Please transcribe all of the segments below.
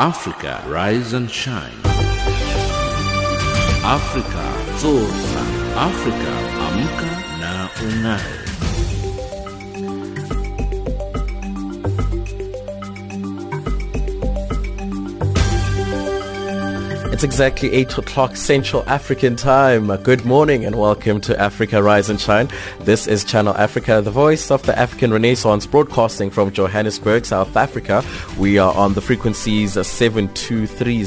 Africa, rise and shine. Africa, zorka. Africa, amka na unai. It's exactly 8 o'clock Central African time. Good morning and welcome to Africa Rise and Shine. This is Channel Africa, the voice of the African Renaissance, broadcasting from Johannesburg, South Africa. We are on the frequencies 7230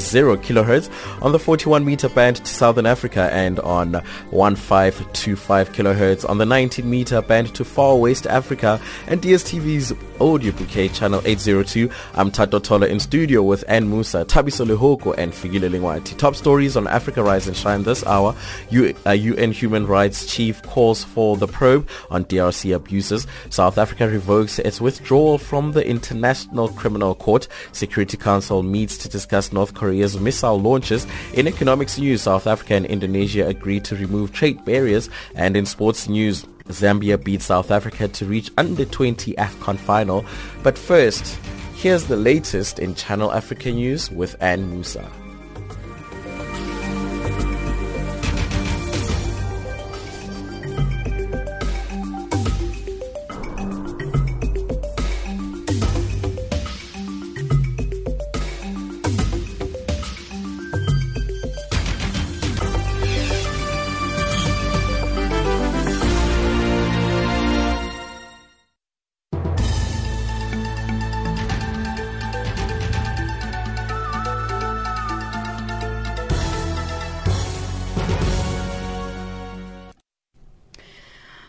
kilohertz on the 41 meter band to Southern Africa and on 1525 kilohertz on the 19 meter band to far West Africa and DSTV's audio bouquet channel 802. I'm Tato Tola in studio with Ann Musa, Tabiso Lehoko and Figile Top stories on Africa Rise and Shine this hour. U- uh, UN Human Rights Chief calls for the probe on DRC abuses. South Africa revokes its withdrawal from the International Criminal Court. Security Council meets to discuss North Korea's missile launches. In economics news, South Africa and Indonesia agree to remove trade barriers. And in sports news, Zambia beat South Africa to reach under 20 AFCON final. But first, here's the latest in Channel Africa News with Ann Musa.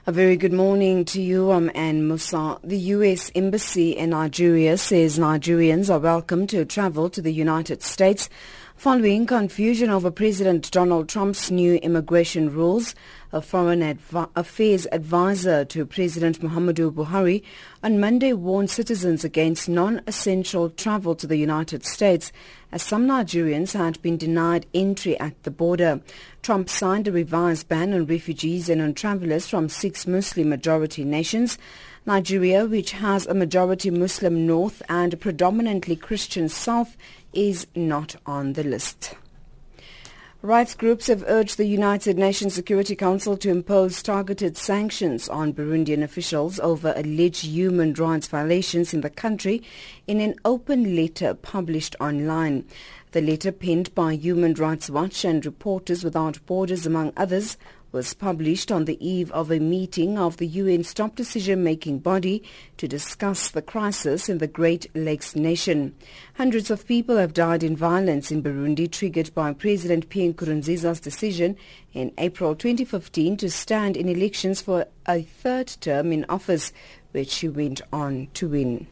A very good morning to you. Um, I'm Anne Musa. The U.S. Embassy in Nigeria says Nigerians are welcome to travel to the United States following confusion over President Donald Trump's new immigration rules. A foreign Adva- affairs advisor to President Muhammadu Buhari on Monday warned citizens against non-essential travel to the United States as some Nigerians had been denied entry at the border. Trump signed a revised ban on refugees and on travelers from six Muslim majority nations. Nigeria, which has a majority Muslim north and predominantly Christian south, is not on the list. Rights groups have urged the United Nations Security Council to impose targeted sanctions on Burundian officials over alleged human rights violations in the country in an open letter published online. The letter penned by Human Rights Watch and Reporters Without Borders, among others, was published on the eve of a meeting of the UN Stop Decision-Making Body to discuss the crisis in the Great Lakes nation. Hundreds of people have died in violence in Burundi triggered by President Pierre Nkurunziza's decision in April 2015 to stand in elections for a third term in office, which he went on to win.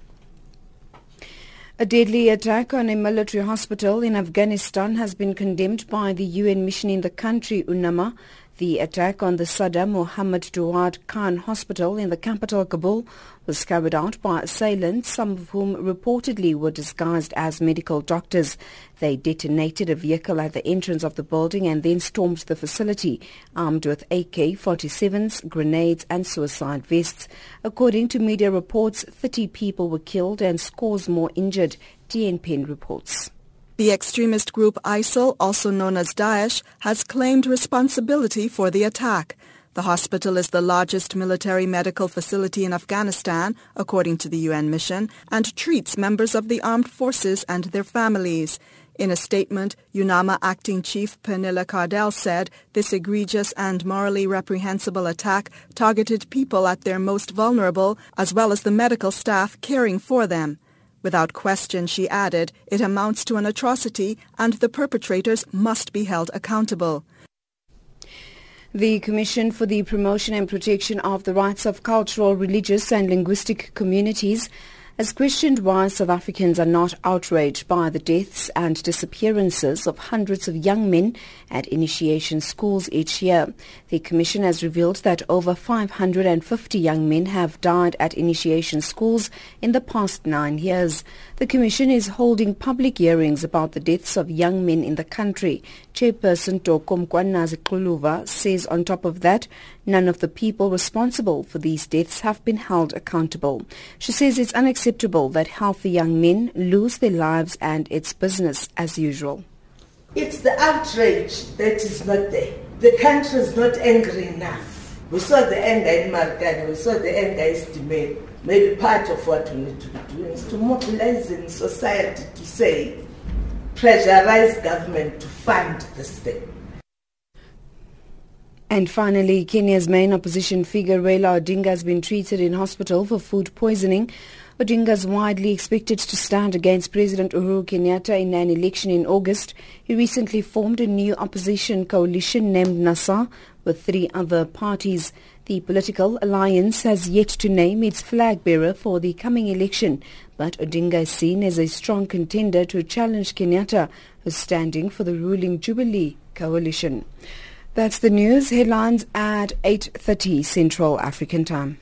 A deadly attack on a military hospital in Afghanistan has been condemned by the UN mission in the country, UNAMA. The attack on the Sardar Mohammed Daud Khan Hospital in the capital Kabul was carried out by assailants, some of whom reportedly were disguised as medical doctors. They detonated a vehicle at the entrance of the building and then stormed the facility, armed with AK-47s, grenades and suicide vests. According to media reports, 30 people were killed and scores more injured, TNPN reports. The extremist group ISIL, also known as Daesh, has claimed responsibility for the attack. The hospital is the largest military medical facility in Afghanistan, according to the UN mission, and treats members of the armed forces and their families. In a statement, UNAMA acting chief Pernille Kardel said this egregious and morally reprehensible attack targeted people at their most vulnerable as well as the medical staff caring for them. Without question, she added, it amounts to an atrocity and the perpetrators must be held accountable. The Commission for the Promotion and Protection of the Rights of Cultural, Religious and Linguistic Communities has questioned why South Africans are not outraged by the deaths and disappearances of hundreds of young men at initiation schools each year. The Commission has revealed that over 550 young men have died at initiation schools in the past nine years. The Commission is holding public hearings about the deaths of young men in the country Chairperson Thoko Mkhwanazi says on top of that, none of the people responsible for these deaths have been held accountable. She says it's unacceptable that healthy young men lose their lives and it's business as usual. It's the outrage that is not there. The country is not angry enough. We saw the anger eh, in Marikana, we saw the anger eh, in Stimela. Maybe part of what we need to be doing is to mobilize in society to say, pressurize government to fund this thing. And finally, Kenya's main opposition figure Raila Odinga has been treated in hospital for food poisoning. Odinga is widely expected to stand against President Uhuru Kenyatta in an election in August. He recently formed a new opposition coalition named NASA with three other parties. The political alliance has yet to name its flag bearer for the coming election, but Odinga is seen as a strong contender to challenge Kenyatta, who's standing for the ruling Jubilee coalition. That's the news headlines at 8:30 Central African Time.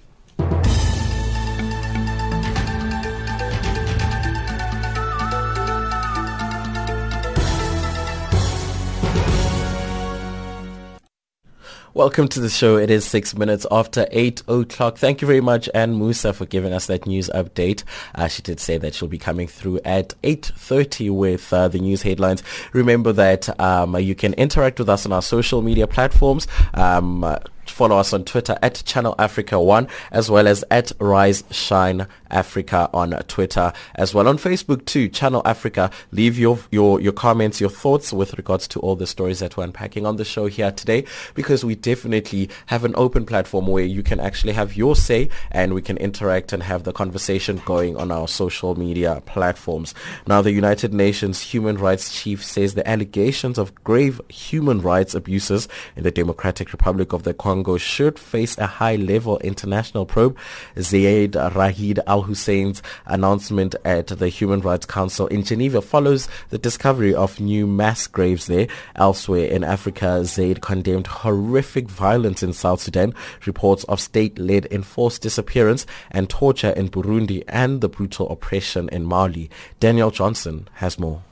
Welcome to the show. It is six minutes after eight o'clock. Thank you very much, Anne Musa, for giving us that news update. Uh, she did say that she'll be coming through at 8.30 with uh, the news headlines. Remember that um, you can interact with us on our social media platforms. Um, follow us on Twitter at Channel Africa One, as well as at Rise Shine Africa on Twitter, as well on Facebook too, Channel Africa. Leave your, your, your comments, your thoughts with regards to all the stories that we're unpacking on the show here today, because we definitely have an open platform where you can actually have your say and we can interact and have the conversation going on our social media platforms. Now, the United Nations Human Rights Chief says the allegations of grave human rights abuses in the Democratic Republic of the Congo should face a high-level international probe. Zeid Ra'ad Al Hussein's announcement at the Human Rights Council in Geneva follows the discovery of new mass graves there. Elsewhere in Africa, Zeid condemned horrific violence in South Sudan, reports of state-led enforced disappearance and torture in Burundi, and the brutal oppression in Mali. Daniel Johnson has more.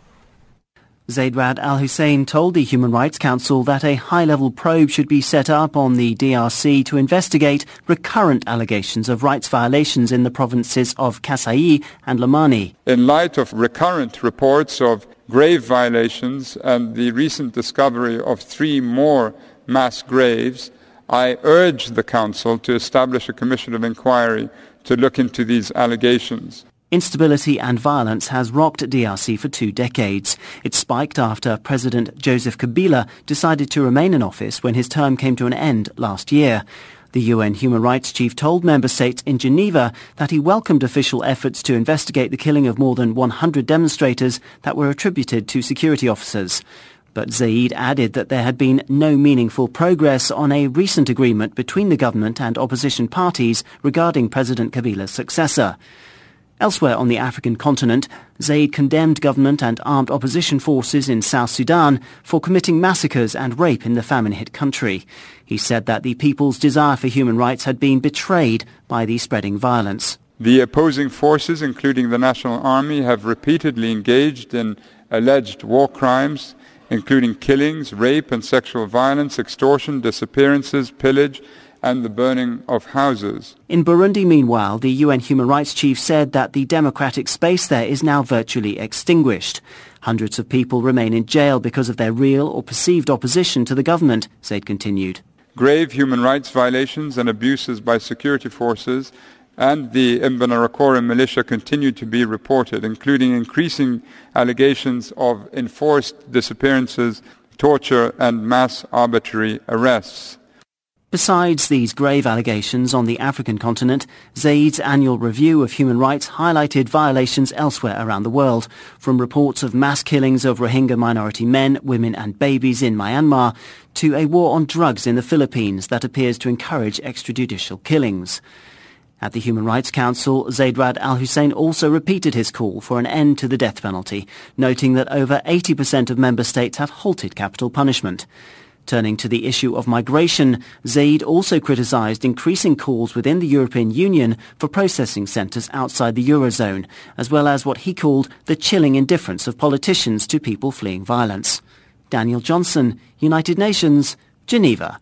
Zeid Ra'ad Al Hussein told the Human Rights Council that a high-level probe should be set up on the DRC to investigate recurrent allegations of rights violations in the provinces of Kasai and Lomami. In light of recurrent reports of grave violations and the recent discovery of three more mass graves, I urge the Council to establish a commission of inquiry to look into these allegations. Instability and violence has rocked DRC for two decades. It spiked after President Joseph Kabila decided to remain in office when his term came to an end last year. The UN Human Rights Chief told member states in Geneva that he welcomed official efforts to investigate the killing of more than 100 demonstrators that were attributed to security officers. But Zeid added that there had been no meaningful progress on a recent agreement between the government and opposition parties regarding President Kabila's successor. Elsewhere on the African continent, Zeid condemned government and armed opposition forces in South Sudan for committing massacres and rape in the famine-hit country. He said that the people's desire for human rights had been betrayed by the spreading violence. The opposing forces, including the National Army, have repeatedly engaged in alleged war crimes, including killings, rape and sexual violence, extortion, disappearances, pillage, and the burning of houses. In Burundi, meanwhile, the UN Human Rights Chief said that the democratic space there is now virtually extinguished. Hundreds of people remain in jail because of their real or perceived opposition to the government, Zeid continued. Grave human rights violations and abuses by security forces and the Imbonerakure militia continue to be reported, including increasing allegations of enforced disappearances, torture, and mass arbitrary arrests. Besides these grave allegations on the African continent, Zeid's annual review of human rights highlighted violations elsewhere around the world, from reports of mass killings of Rohingya minority men, women and babies in Myanmar, to a war on drugs in the Philippines that appears to encourage extrajudicial killings. At the Human Rights Council, Zeid Ra'ad Al Hussein also repeated his call for an end to the death penalty, noting that over 80% of member states have halted capital punishment. Turning to the issue of migration, Zeid also criticized increasing calls within the European Union for processing centres outside the Eurozone, as well as what he called the chilling indifference of politicians to people fleeing violence. Daniel Johnson, United Nations, Geneva.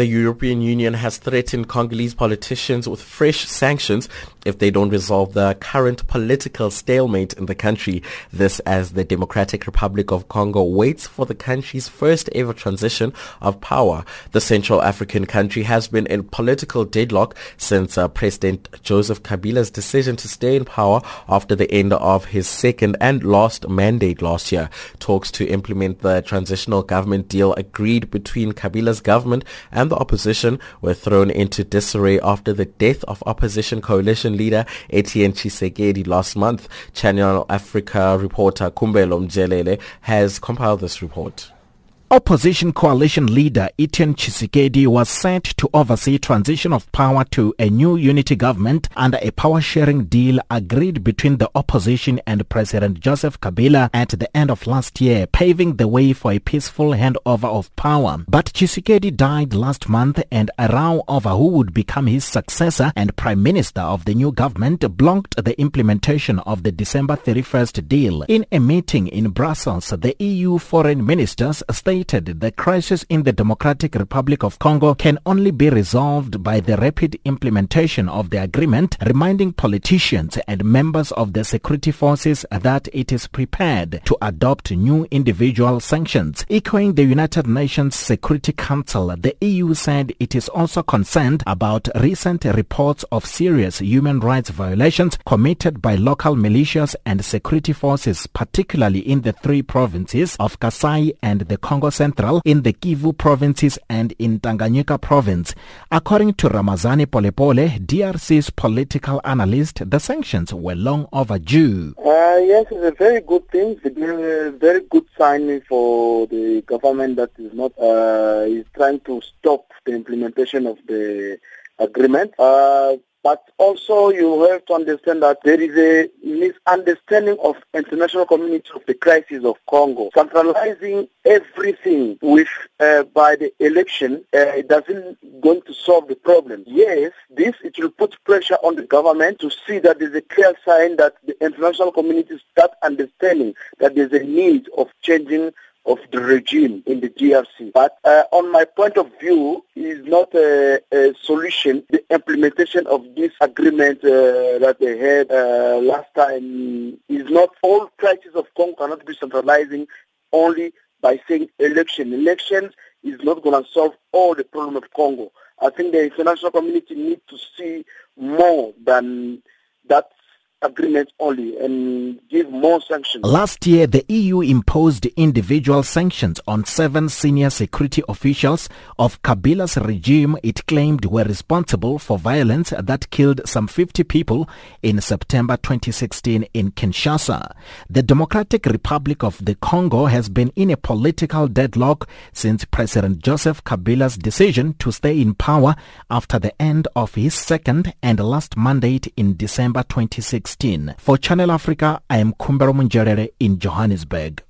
The European Union has threatened Congolese politicians with fresh sanctions if they don't resolve the current political stalemate in the country. This as the Democratic Republic of Congo waits for the country's first ever transition of power. The Central African country has been in political deadlock since uh, President Joseph Kabila's decision to stay in power after the end of his second and last mandate last year. Talks to implement the transitional government deal agreed between Kabila's government and the opposition were thrown into disarray after the death of opposition coalition leader Etienne Tshisekedi last month. Channel Africa reporter Kumbelo Mjelele has compiled this report. Opposition coalition leader Etienne Tshisekedi was set to oversee transition of power to a new unity government under a power-sharing deal agreed between the opposition and President Joseph Kabila at the end of last year, paving the way for a peaceful handover of power. But Tshisekedi died last month and a row over who would become his successor and prime minister of the new government blocked the implementation of the December 31st deal. In a meeting in Brussels, the EU foreign ministers stated stated the crisis in the Democratic Republic of Congo can only be resolved by the rapid implementation of the agreement, reminding politicians and members of the security forces that it is prepared to adopt new individual sanctions. Echoing the United Nations Security Council, the EU said it is also concerned about recent reports of serious human rights violations committed by local militias and security forces, particularly in the three provinces of Kasai and the Congo Central in the Kivu provinces and in Tanganyika province. According to Ramazani Polepole, DRC's political analyst, the sanctions were long overdue. Uh, yes, it's a very good thing. It's a very good sign for the government that is not uh, is trying to stop the implementation of the agreement. Uh, but also you have to understand that there is a misunderstanding of international community of the crisis of Congo. Centralizing everything with uh, by the election uh, doesn't going to solve the problem. Yes, this it will put pressure on the government to see that there's a clear sign that the international community start understanding that there's a need of changing of the regime in the DRC. But uh, on my point of view, is not a, a, solution. The implementation of this agreement uh, that they had uh, last time is not all crises of Congo cannot be centralizing only by saying election. Elections is not going to solve all the problem of Congo. I think the international community needs to see more than that agreement only and give more sanctions. Last year, the EU imposed individual sanctions on seven senior security officials of Kabila's regime it claimed were responsible for violence that killed some 50 people in September 2016 in Kinshasa. The Democratic Republic of the Congo has been in a political deadlock since President Joseph Kabila's decision to stay in power after the end of his second and last mandate in December 2016. For Channel Africa, I am Kumbero Munjerere in Johannesburg.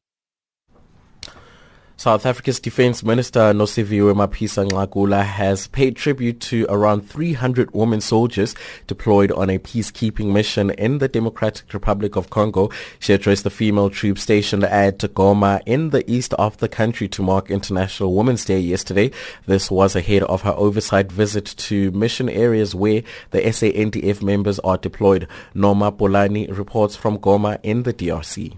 South Africa's Defence Minister Nosiviwe Mapisa has paid tribute to around 300 women soldiers deployed on a peacekeeping mission in the Democratic Republic of Congo. She addressed the female troops stationed at Goma in the east of the country to mark International Women's Day yesterday. This was ahead of her oversight visit to mission areas where the SANDF members are deployed. Norma Polani reports from Goma in the DRC.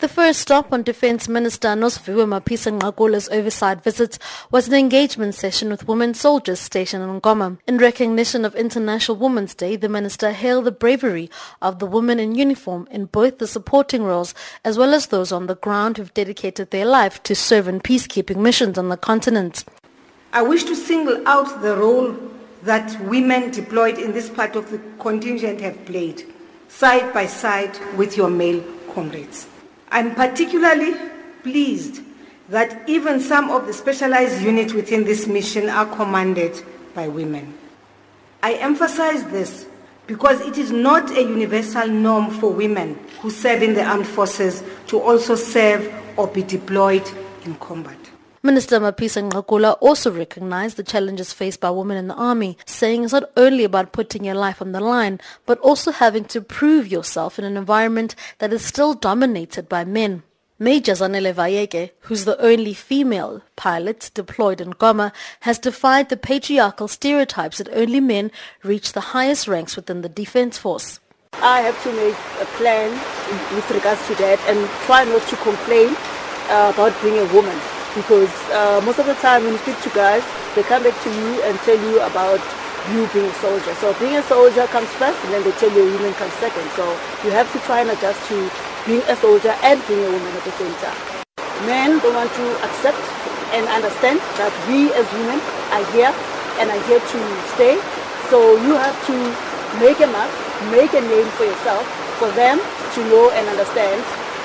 The first stop on Defence Minister Nosiviwe Mapisa Nqakula's oversight visit was an engagement session with women soldiers stationed in Goma. In recognition of International Women's Day, the minister hailed the bravery of the women in uniform in both the supporting roles as well as those on the ground who've dedicated their life to serve in peacekeeping missions on the continent. I wish to single out the role that women deployed in this part of the contingent have played, side by side with your male comrades. I'm particularly pleased that even some of the specialized units within this mission are commanded by women. I emphasize this because it is not a universal norm for women who serve in the armed forces to also serve or be deployed in combat. Minister Mapisa Nqakula also recognized the challenges faced by women in the army, saying it's not only about putting your life on the line, but also having to prove yourself in an environment that is still dominated by men. Major Zanele Vayeke, who's the only female pilot deployed in Goma, has defied the patriarchal stereotypes that only men reach the highest ranks within the defense force. I have to make a plan with regards to that and try not to complain uh, about being a woman because uh, most of the time when you speak to guys, they come back to you and tell you about you being a soldier. So being a soldier comes first and then they tell you a woman comes second. So you have to try and adjust to being a soldier and being a woman at the same time. Men don't want to accept and understand that we as women are here and are here to stay. So you have to make a mark, make a name for yourself, for them to know and understand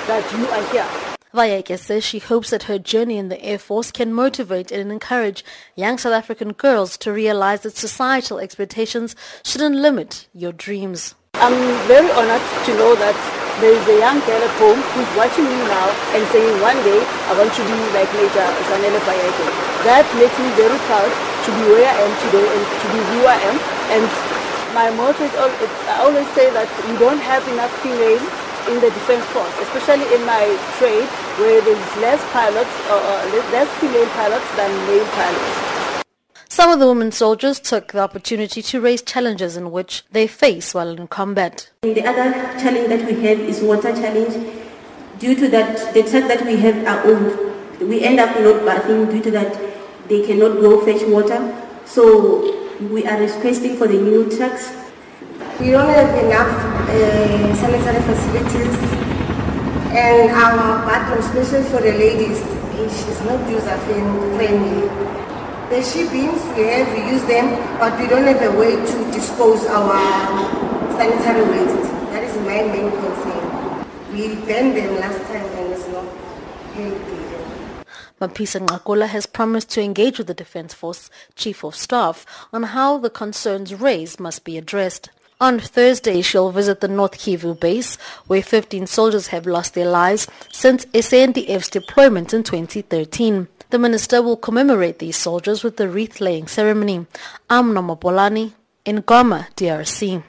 that you are here. Vayeke says she hopes that her journey in the Air Force can motivate and encourage young South African girls to realize that societal expectations shouldn't limit your dreams. I'm very honored to know that there is a young girl at home who's watching me now and saying one day I want to be like Major Zanele Vayeke. That makes me very proud to be where I am today and to be who I am. And my motto is, I always say that we don't have enough female in the defense force, especially in my trade where there's less pilots, or uh, less female pilots than male pilots. Some of the women soldiers took the opportunity to raise challenges in which they face while in combat. The other challenge that we have is water challenge. Due to that, the trucks that we have are old. We end up not bathing due to that they cannot go fetch water. So we are requesting for the new trucks we don't have enough uh, sanitary facilities and our bathroom, especially for the ladies, is not user friendly. The ship bins, we have, we use them, but we don't have a way to dispose our sanitary waste. That is my main concern. We banned them last time and it's not healthy. Mapisa Nqakula has promised to engage with the Defence Force Chief of Staff on how the concerns raised must be addressed. On Thursday, she'll visit the North Kivu base, where 15 soldiers have lost their lives since SANDF's deployment in 2013. The minister will commemorate these soldiers with the wreath-laying ceremony. I'm Nomopolani in Goma, DRC.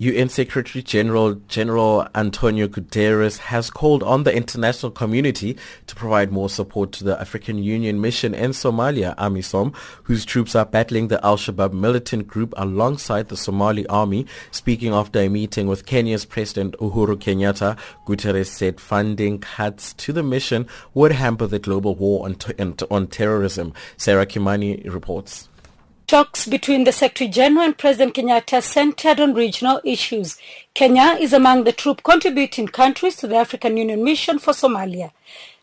UN Secretary General General Antonio Guterres has called on the international community to provide more support to the African Union mission in Somalia, AMISOM, whose troops are battling the Al-Shabaab militant group alongside the Somali army. Speaking after a meeting with Kenya's President Uhuru Kenyatta, Guterres said funding cuts to the mission would hamper the global war on, t- on terrorism. Sarah Kimani reports. Talks between the Secretary General and President Kenyatta centered on regional issues. Kenya is among the troop contributing countries to the African Union mission for Somalia.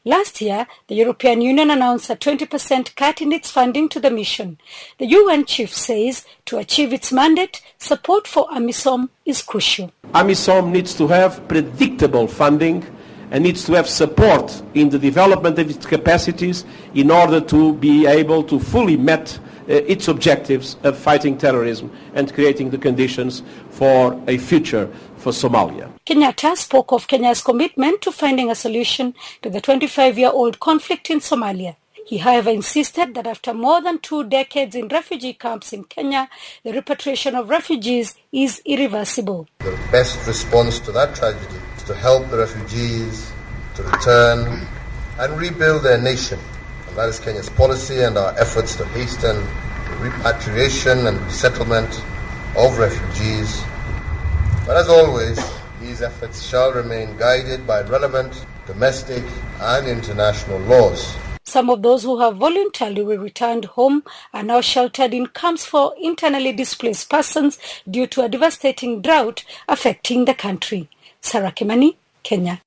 Last year, the European Union announced a 20% cut in its funding to the mission. The UN chief says to achieve its mandate, support for AMISOM is crucial. AMISOM needs to have predictable funding and needs to have support in the development of its capacities in order to be able to fully meet Uh, its objectives of fighting terrorism and creating the conditions for a future for Somalia. Kenyatta spoke of Kenya's commitment to finding a solution to the 25-year-old conflict in Somalia. He, however, insisted that after more than two decades in refugee camps in Kenya, the repatriation of refugees is irreversible. The best response to that tragedy is to help the refugees to return and rebuild their nation that is Kenya's policy and our efforts to hasten the repatriation and settlement of refugees. But as always, these efforts shall remain guided by relevant domestic and international laws. Some of those who have voluntarily returned home are now sheltered in camps for internally displaced persons due to a devastating drought affecting the country. Sarah Kimani, Kenya.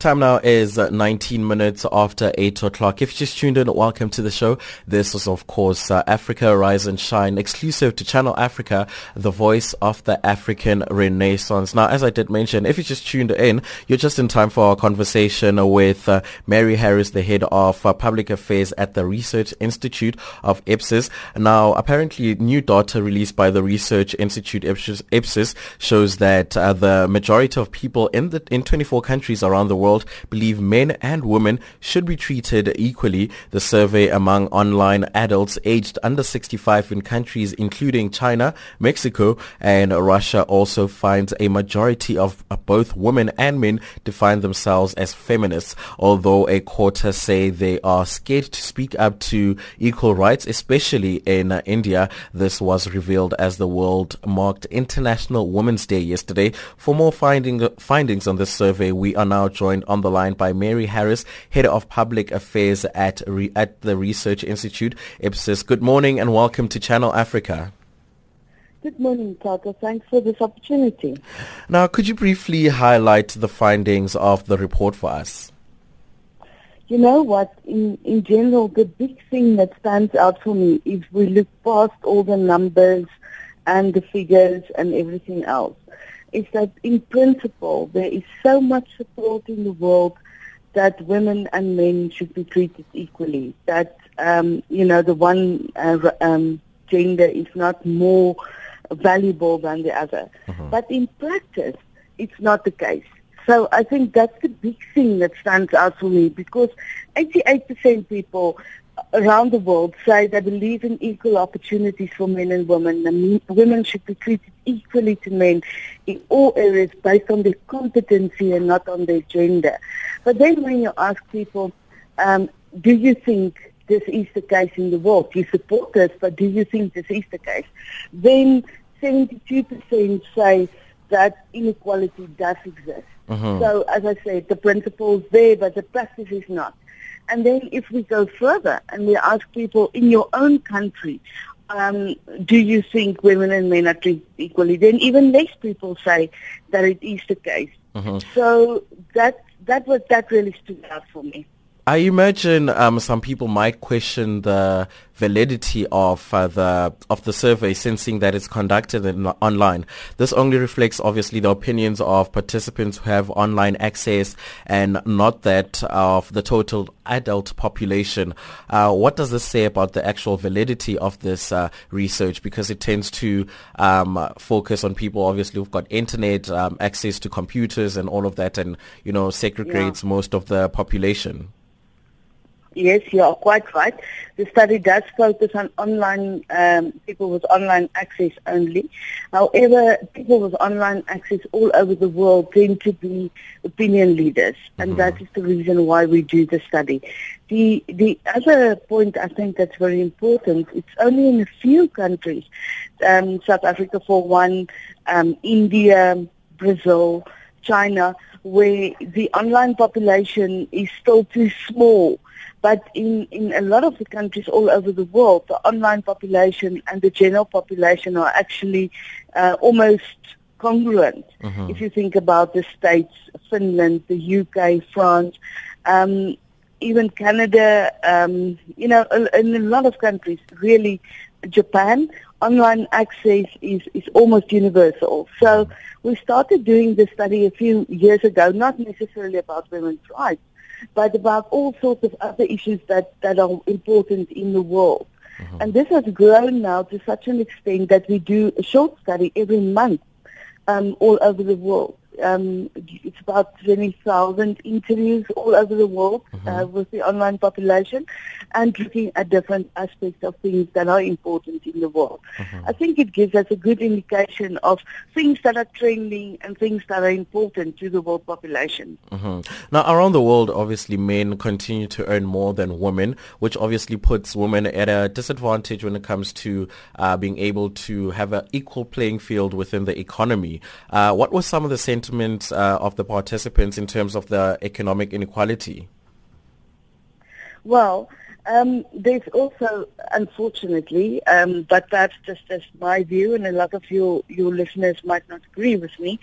Time now is uh, 19 minutes after 8 o'clock. If you just tuned in, welcome to the show. This is, of course, uh, Africa Rise and Shine, exclusive to Channel Africa, the voice of the African Renaissance. Now, as I did mention, if you just tuned in, you're just in time for our conversation with uh, Mari Harris, the head of uh, public affairs at the Research Institute of Ipsos. Now, apparently, new data released by the Research Institute Ipsos, Ipsos shows that uh, the majority of people in the in 24 countries around the world world believe men and women should be treated equally. The survey among online adults aged under 65 in countries including China, Mexico, and Russia also finds a majority of both women and men define themselves as feminists, although a quarter say they are scared to speak up to equal rights, especially in India. This was revealed as the world marked International Women's Day yesterday. For more finding, findings on this survey, we are now joined on the line by Mari Harris, Head of Public Affairs at, Re- at the Research Institute, Ipsos. Good morning and welcome to Channel Africa. Good morning, Tata. Thanks for this opportunity. Now, could you briefly highlight the findings of the report for us? You know what? In, in general, the big thing that stands out for me is we look past all the numbers and the figures and everything else, is that in principle there is so much support in the world that women and men should be treated equally. That um, you know the one uh, um, gender is not more valuable than the other. Mm-hmm. But in practice, it's not the case. So I think that's the big thing that stands out for me because 88% people around the world say they believe in equal opportunities for men and women. And women should be treated equally to men in all areas based on their competency and not on their gender. But then when you ask people, um, do you think this is the case in the world? You support this, but do you think this is the case? Then 72% say that inequality does exist. Mm-hmm. So, as I said, the principle is there, but the practice is not. And then if we go further and we ask people in your own country, um, do you think women and men are treated equally? Then even less people say that it is the case. Mm-hmm. So that that was that really stood out for me. I imagine um, some people might question the validity of uh, the of the survey, sensing that it's conducted in, online. This only reflects, obviously, the opinions of participants who have online access, and not that of the total adult population. Uh, what does this say about the actual validity of this uh, research? Because it tends to um, focus on people, obviously, who've got internet um, access to computers and all of that, and you know, segregates yeah. most of the population. Yes, you are quite right. The study does focus on online um, people with online access only. However, people with online access all over the world tend to be opinion leaders, and mm-hmm. that is the reason why we do the study. The the other point I think that's very important. It's only in a few countries, um, South Africa for one, um, India, Brazil, China, where the online population is still too small but in, in a lot of the countries all over the world, the online population and the general population are actually uh, almost congruent. Mm-hmm. If you think about the States, Finland, the UK, France, um, even Canada, um, you know, in a lot of countries, really Japan, online access is, is almost universal. So we started doing this study a few years ago, not necessarily about women's rights, but about all sorts of other issues that, that are important in the world. Mm-hmm. And this has grown now to such an extent that we do a short study every month um, all over the world um, it's about 20,000 interviews all over the world mm-hmm. uh, with the online population and looking at different aspects of things that are important in the world. Mm-hmm. I think it gives us a good indication of things that are trending and things that are important to the world population. Mm-hmm. Now, around the world, obviously, men continue to earn more than women, which obviously puts women at a disadvantage when it comes to uh, being able to have an equal playing field within the economy. Uh, what were some of the sentiment uh, of the participants in terms of the economic inequality? Well, um, there's also, unfortunately, um, but that's just as my view, and a lot of your, your listeners might not agree with me.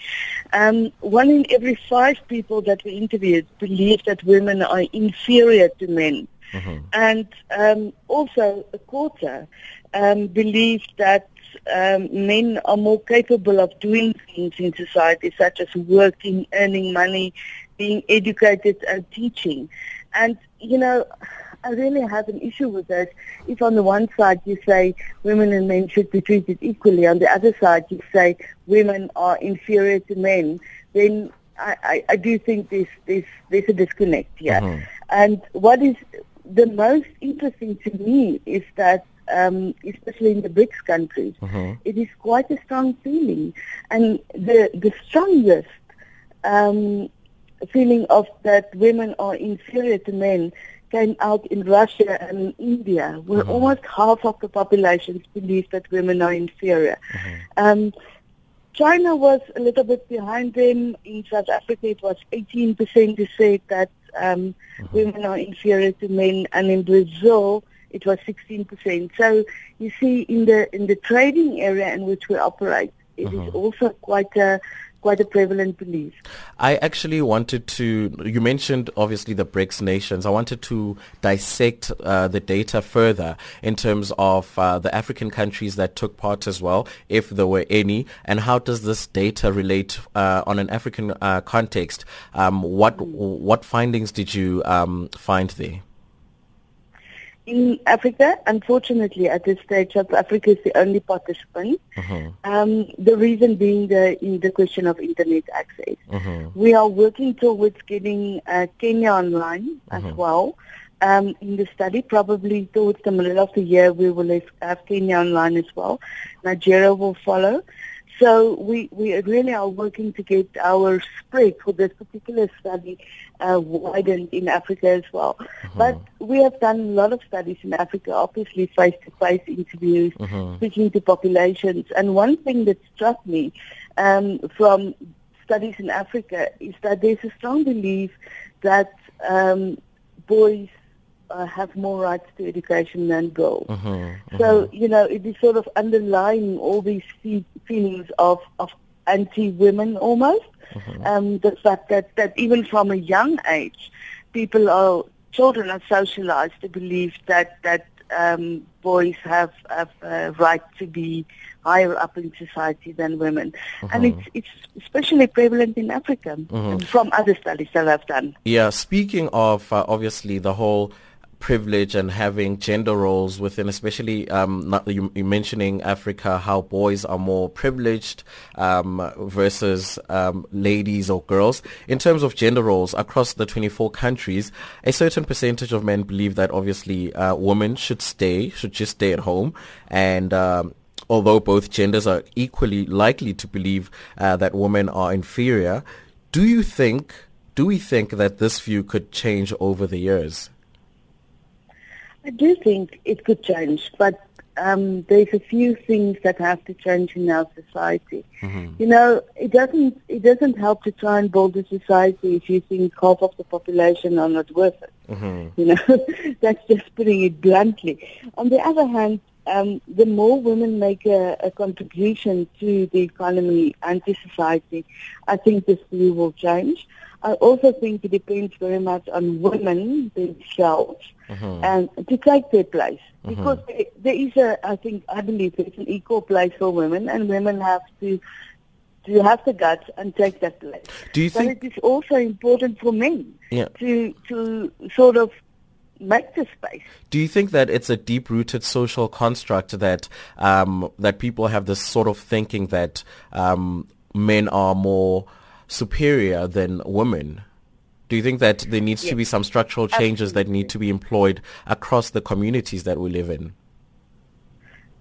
Um, one in every five people that we interviewed believe that women are inferior to men. Mm-hmm. And um, also a quarter um, believe that um, men are more capable of doing things in society, such as working, earning money, being educated, and teaching. And, you know, I really have an issue with that. If on the one side you say women and men should be treated equally, on the other side you say women are inferior to men, then I, I, I do think there's, there's, there's a disconnect here. Mm-hmm. And what is the most interesting to me is that, um, especially in the BRICS countries, Mm-hmm. it is quite a strong feeling. And the, the strongest um, feeling of that women are inferior to men came out in Russia and in India, where almost half of the population believes that women are inferior. Um, China was a little bit behind them. In South Africa, it was 18% who said that um, women are inferior to men, and in Brazil, it was 16%. So you see, in the in the trading area in which we operate, it is also quite a quite a prevalent belief. I actually wanted to, you mentioned obviously the BRICS nations. I wanted to dissect uh, the data further in terms of uh, the African countries that took part as well, if there were any, and how does this data relate uh, on an African uh, context? Um, what, what findings did you um, find there? In Africa, unfortunately, at this stage, South Africa is the only participant. Um, the reason being the in the question of internet access. We are working towards getting uh, Kenya online as well. Um, in the study, probably towards the middle of the year, we will have- have Kenya online as well. Nigeria will follow. So we, we really are working to get our spread for this particular study uh, widened in Africa as well. But we have done a lot of studies in Africa, obviously face-to-face interviews, speaking to populations. And one thing that struck me um, from studies in Africa is that there's a strong belief that um, boys uh, have more rights to education than girls. So, you know, it is sort of underlying all these fe- feelings of, of anti-women almost. Um, the fact that, that even from a young age, people are, children are socialized to believe that, that um, boys have, have a right to be higher up in society than women. And it's, it's especially prevalent in Africa from other studies that I've done. Yeah, speaking of uh, obviously the whole privilege and having gender roles within, especially um, not, you, you mentioning Africa, how boys are more privileged um, versus um, ladies or girls. In terms of gender roles across the 24 countries, a certain percentage of men believe that obviously uh, women should stay, should just stay at home, and um, although both genders are equally likely to believe uh, that women are inferior, do you think? Do we think that this view could change over the years? I do think it could change, but um, there's a few things that have to change in our society. You know, it doesn't it doesn't help to try and build a society if you think half of the population are not worth it. You know, that's just putting it bluntly. On the other hand, um, the more women make a, a contribution to the economy and to society, I think this view will change. I also think it depends very much on women themselves and to take their place. Because there, there is a, I think, I believe there's an equal place for women and women have to to have the guts and take that place. Do you but think- it is also important for men Yeah. to to sort of make the space. Do you think that it's a deep-rooted social construct that um, that people have this sort of thinking that um, men are more superior than women? Do you think that there needs to be some structural changes that need to be employed across the communities that we live in?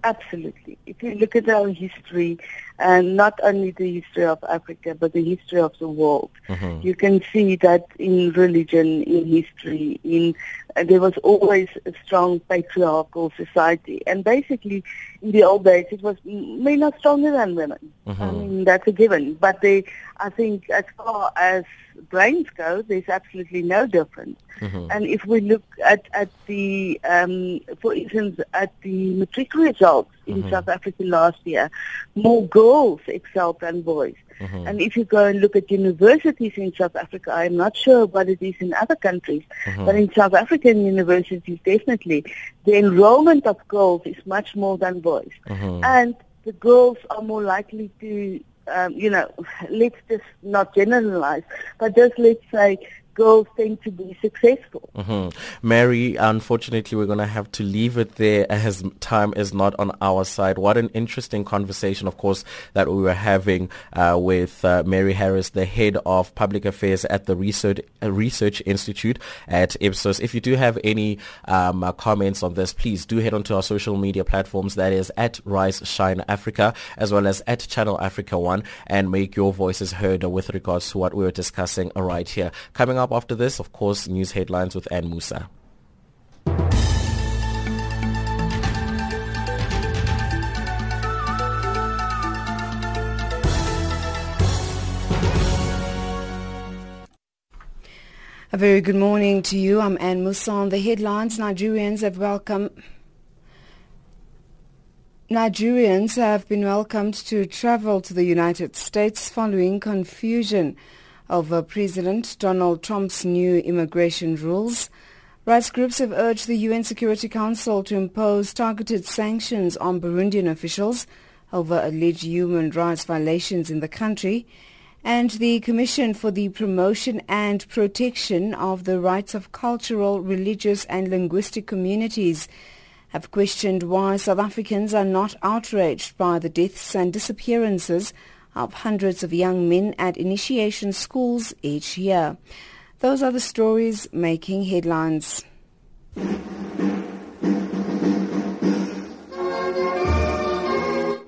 Absolutely. If you look at our history, and not only the history of Africa, but the history of the world, mm-hmm. you can see that in religion, in history, in uh, there was always a strong patriarchal society, and basically, in the old days, it was men are stronger than women. I mean, that's a given. But they, I think, as far as brains go, there's absolutely no difference. And if we look at, at the, um, for instance, at the matric results in South Africa last year, more girls excelled than boys. Mm-hmm. And if you go and look at universities in South Africa, I'm not sure what it is in other countries, mm-hmm. but in South African universities, definitely, the enrollment of girls is much more than boys. Mm-hmm. And the girls are more likely to, um, you know, let's just not generalize, but just let's say girls tend to be successful. Mm-hmm. Mari, unfortunately, we're going to have to leave it there as time is not on our side. What an interesting conversation, of course, that we were having uh, with uh, Mari Harris, the head of public affairs at the Research, uh, Research Institute at Ipsos. If you do have any um, uh, comments on this, please do head onto our social media platforms. That is at Rise Shine Africa, as well as at Channel Africa One, and make your voices heard with regards to what we were discussing right here. Coming up after this, of course, news headlines with Ann Musa. A very good morning to you. I'm Anne Musa. On the headlines, Nigerians have welcomed Nigerians have been welcomed to travel to the United States following confusion over uh, President Donald Trump's new immigration rules. Rights groups have urged the UN Security Council to impose targeted sanctions on Burundian officials over alleged human rights violations in the country. And the Commission for the Promotion and Protection of the Rights of Cultural, Religious and Linguistic Communities have questioned why South Africans are not outraged by the deaths and disappearances of hundreds of young men at initiation schools each year. Those are the stories making headlines.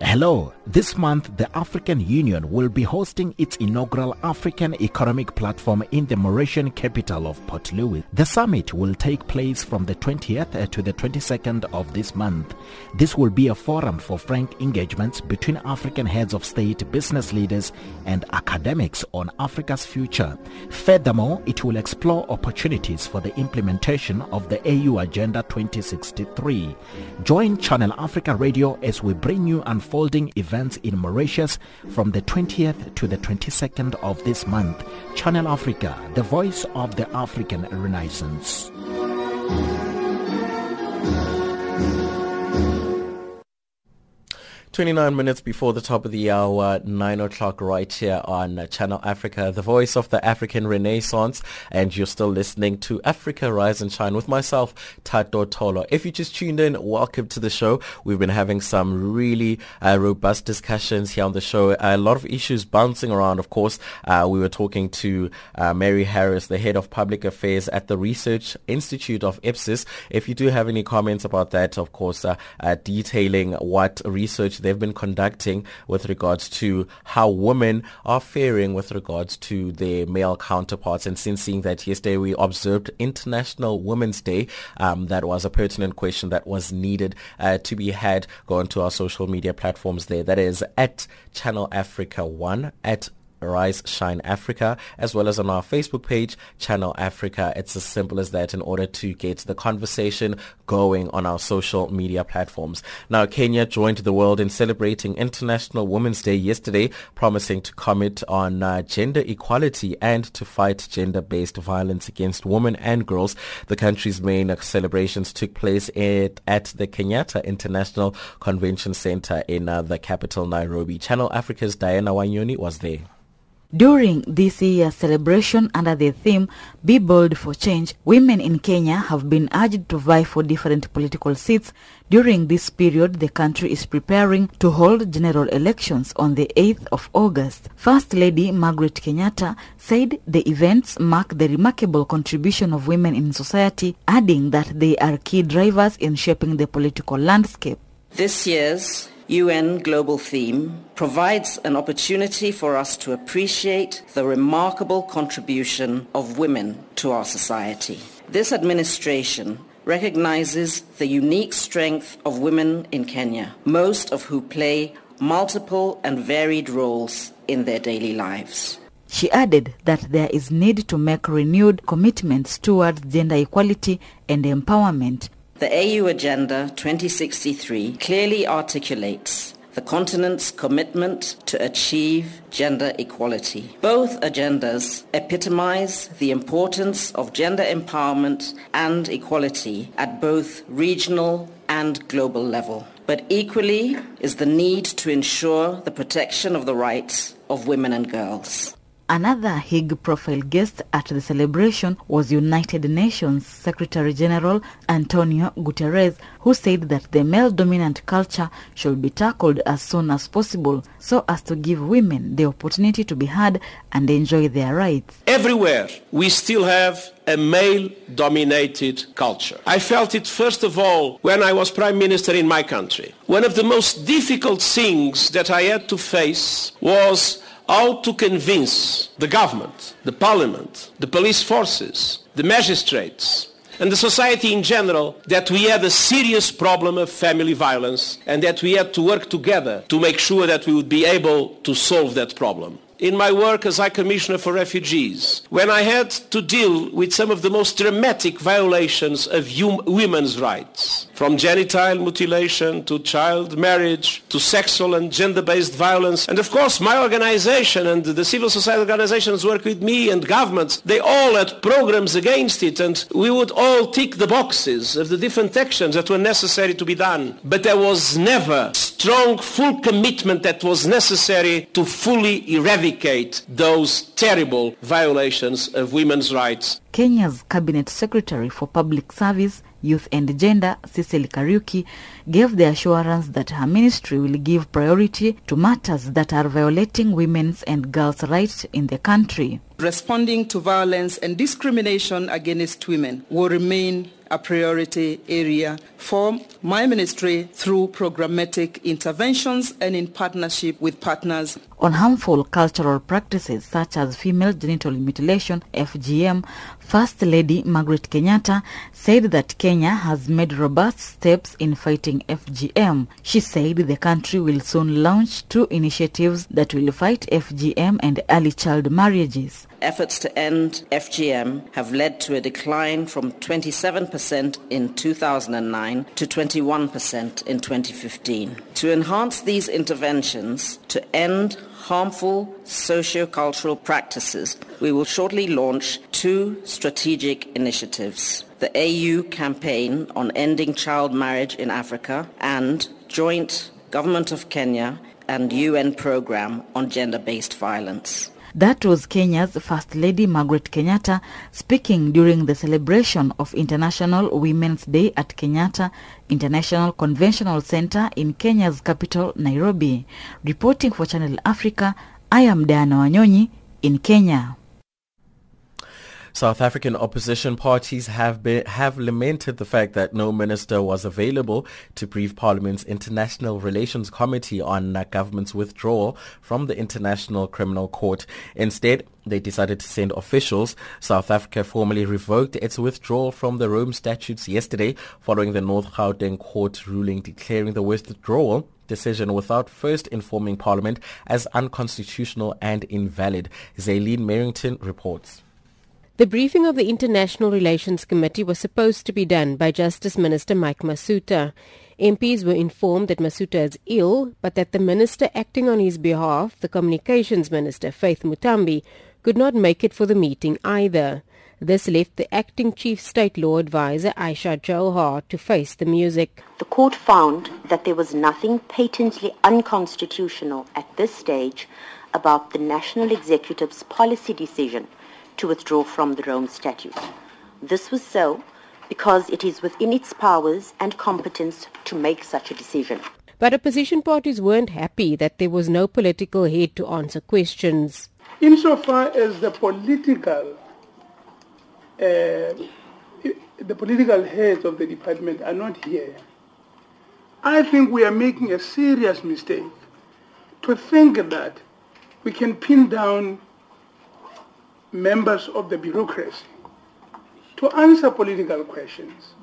Hello. This month, the African Union will be hosting its inaugural African Economic Platform in the Mauritian capital of Port Louis. The summit will take place from the 20th to the 22nd of this month. This will be a forum for frank engagements between African heads of state, business leaders, and academics on Africa's future. Furthermore, it will explore opportunities for the implementation of the AU Agenda 2063. Join Channel Africa Radio as we bring you unfolding events events in Mauritius from the 20th to the 22nd of this month. Channel Africa, the voice of the African Renaissance. 29 minutes before the top of the hour, 9 o'clock right here on Channel Africa, the voice of the African Renaissance. And you're still listening to Africa Rise and Shine with myself, Tato Tolo. If you just tuned in, welcome to the show. We've been having some really uh, robust discussions here on the show. A lot of issues bouncing around, of course. Uh, we were talking to uh, Mari Harris, the head of public affairs at the Research Institute of Ipsos. If you do have any comments about that, of course, uh, uh, detailing what research they've been conducting with regards to how women are faring with regards to their male counterparts. And since seeing that yesterday we observed International Women's Day, um, that was a pertinent question that was needed uh, to be had. Go onto our social media platforms there. That is at Channel Africa 1, at Rise Shine Africa, as well as on our Facebook page, Channel Africa. It's as simple as that in order to get the conversation going on our social media platforms. Now, Kenya joined the world in celebrating International Women's Day yesterday, promising to commit on uh, gender equality and to fight gender-based violence against women and girls. The country's main celebrations took place at, at the Kenyatta International Convention Center in uh, the capital, Nairobi. Channel Africa's Diana Wanyonyi was there. During this year's celebration under the theme Be Bold for Change, women in Kenya have been urged to vie for different political seats. During this period, the country is preparing to hold general elections on the 8th of August. First Lady Margaret Kenyatta said the events mark the remarkable contribution of women in society, adding that they are key drivers in shaping the political landscape. This year's UN Global Theme provides an opportunity for us to appreciate the remarkable contribution of women to our society. This administration recognizes the unique strength of women in Kenya, most of who play multiple and varied roles in their daily lives. She added that there is need to make renewed commitments towards gender equality and empowerment the AU Agenda 2063 clearly articulates the continent's commitment to achieve gender equality. Both agendas epitomize the importance of gender empowerment and equality at both regional and global level. But equally is the need to ensure the protection of the rights of women and girls. Another high-profile guest at the celebration was United Nations Secretary General Antonio Guterres, who said that the male-dominant culture should be tackled as soon as possible so as to give women the opportunity to be heard and enjoy their rights. Everywhere we still have a male-dominated culture. I felt it first of all when I was Prime Minister in my country. One of the most difficult things that I had to face was how to convince the government, the parliament, the police forces, the magistrates, and the society in general that we had a serious problem of family violence and that we had to work together to make sure that we would be able to solve that problem in my work as High Commissioner for Refugees, when I had to deal with some of the most dramatic violations of hum- women's rights, from genital mutilation to child marriage to sexual and gender-based violence. And of course, my organization and the civil society organizations work with me and governments. They all had programs against it and we would all tick the boxes of the different actions that were necessary to be done. But there was never strong, full commitment that was necessary to fully eradicate those terrible violations of women's rights. Kenya's Cabinet Secretary for Public Service, Youth and Gender, Cecily Kariuki, gave the assurance that her ministry will give priority to matters that are violating women's and girls' rights in the country. Responding to violence and discrimination against women will remain a priority area for my ministry through programmatic interventions and in partnership with partners. On harmful cultural practices such as female genital mutilation, FGM, First Lady Margaret Kenyatta said that Kenya has made robust steps in fighting FGM. She said the country will soon launch two initiatives that will fight FGM and early child marriages. Efforts to end FGM have led to a decline from 27% in 2009 to 21% in 2015. To enhance these interventions to end harmful socio-cultural practices, we will shortly launch two strategic initiatives. The AU campaign on ending child marriage in Africa and joint Government of Kenya and UN program on gender-based violence. That was Kenya's First Lady Margaret Kenyatta speaking during the celebration of International Women's Day at Kenyatta International Conventional Center in Kenya's capital, Nairobi. Reporting for Channel Africa, I am Diana Wanyonyi in Kenya. South African opposition parties have been, have lamented the fact that no minister was available to brief Parliament's International Relations Committee on uh, government's withdrawal from the International Criminal Court. Instead, they decided to send officials. South Africa formally revoked its withdrawal from the Rome Statutes yesterday following the North Gauteng court ruling declaring the withdrawal decision without first informing Parliament as unconstitutional and invalid. Zaylene Merrington reports. The briefing of the International Relations Committee was supposed to be done by Justice Minister Mike Masutha. MPs were informed that Masutha is ill, but that the minister acting on his behalf, the Communications Minister Faith Muthambi, could not make it for the meeting either. This left the acting Chief State Law Advisor Aisha Johar to face the music. The court found that there was nothing patently unconstitutional at this stage about the National Executive's policy decision to withdraw from the Rome Statute. This was so because it is within its powers and competence to make such a decision. But opposition parties weren't happy that there was no political head to answer questions. Insofar as the political uh, the political heads of the department are not here, I think we are making a serious mistake to think that we can pin down members of the bureaucracy to answer political questions,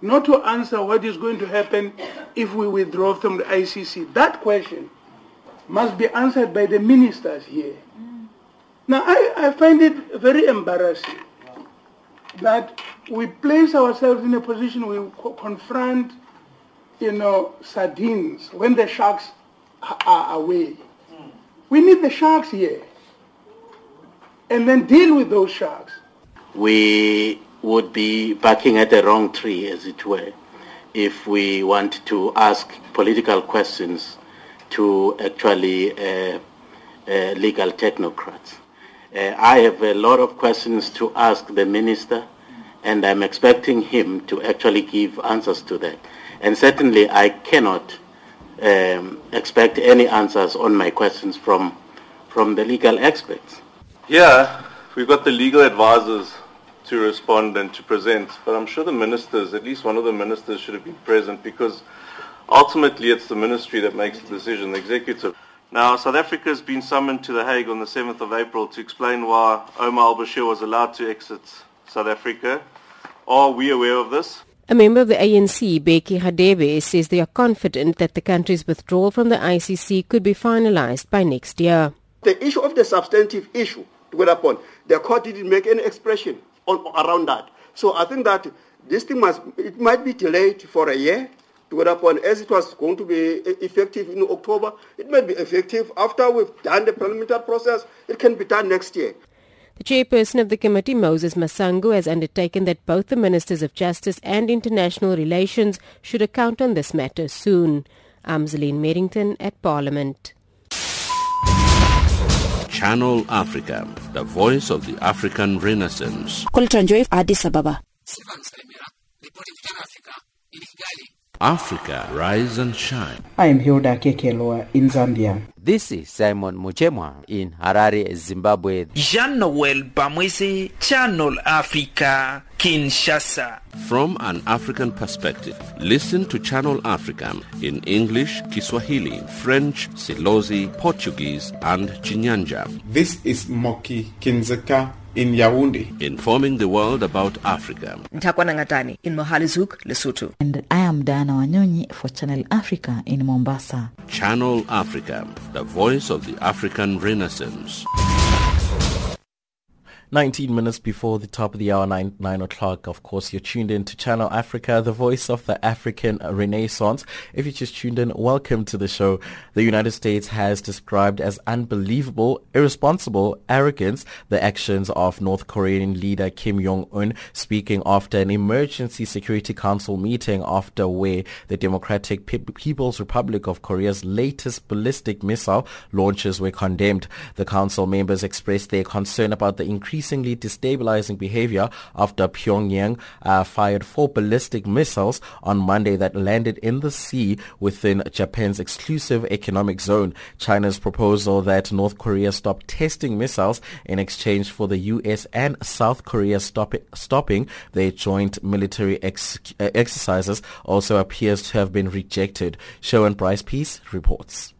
not to answer what is going to happen if we withdraw from the ICC. That question must be answered by the ministers here. Now, I, I find it very embarrassing that we place ourselves in a position we co- confront, you know, sardines when the sharks are away. We need the sharks here and then deal with those sharks. We would be barking at the wrong tree, as it were, if we want to ask political questions to actually uh, uh, legal technocrats. Uh, I have a lot of questions to ask the minister, and I'm expecting him to actually give answers to that. And certainly, I cannot um, expect any answers on my questions from from the legal experts. Yeah, we've got the legal advisors to respond and to present, but I'm sure the ministers, at least one of the ministers, should have been present because ultimately it's the ministry that makes the decision, the executive. Now, South Africa has been summoned to The Hague on the 7th of April to explain why Omar al-Bashir was allowed to exit South Africa. Are we aware of this? A member of the ANC, Bheki Hadebe, says they are confident that the country's withdrawal from the ICC could be finalized by next year. The issue of the substantive issue, to upon, the court didn't make any expression on, around that. So I think that this thing must, it might be delayed for a year, to go upon as it was going to be effective in October. It may be effective after we've done the parliamentary process. It can be done next year. The chairperson of the committee, Moses Masango, has undertaken that both the Ministers of Justice and International Relations should account on this matter soon. I'm Merrington at Parliament. Channel Africa, the voice of the African Renaissance. Addis Ababa. Africa, rise and shine. I am Hilda Kekelwa in Zambia. This is Simon Muchemwa in Harare, Zimbabwe. Jean-Noel Bamwese, Channel Africa, Kinshasa. From an African perspective, listen to Channel Africa in English, Kiswahili, French, Silozi, Portuguese, and Chinyanja. This is Moki Kindzeka in Yaoundé. Informing the world about Africa. Ntakwana Ngatani in Mohalizuk, Lesotho. And I am Diana Wanyonyi for Channel Africa in Mombasa. Channel Africa, the voice of the African Renaissance. 19 minutes before the top of the hour, 9, 9 o'clock. Of course, you're tuned in to Channel Africa, the voice of the African Renaissance. If you just tuned in, welcome to the show. The United States has described as unbelievable, irresponsible arrogance the actions of North Korean leader Kim Jong-un speaking after an emergency Security Council meeting after where the Democratic People's Republic of Korea's latest ballistic missile launches were condemned. The council members expressed their concern about the increase increasingly destabilizing behavior after Pyongyang uh, fired four ballistic missiles on Monday that landed in the sea within Japan's exclusive economic zone. China's proposal that North Korea stop testing missiles in exchange for the US and South Korea stop stopping their joint military ex- uh, exercises also appears to have been rejected. Sherwin Bryce-Pease reports.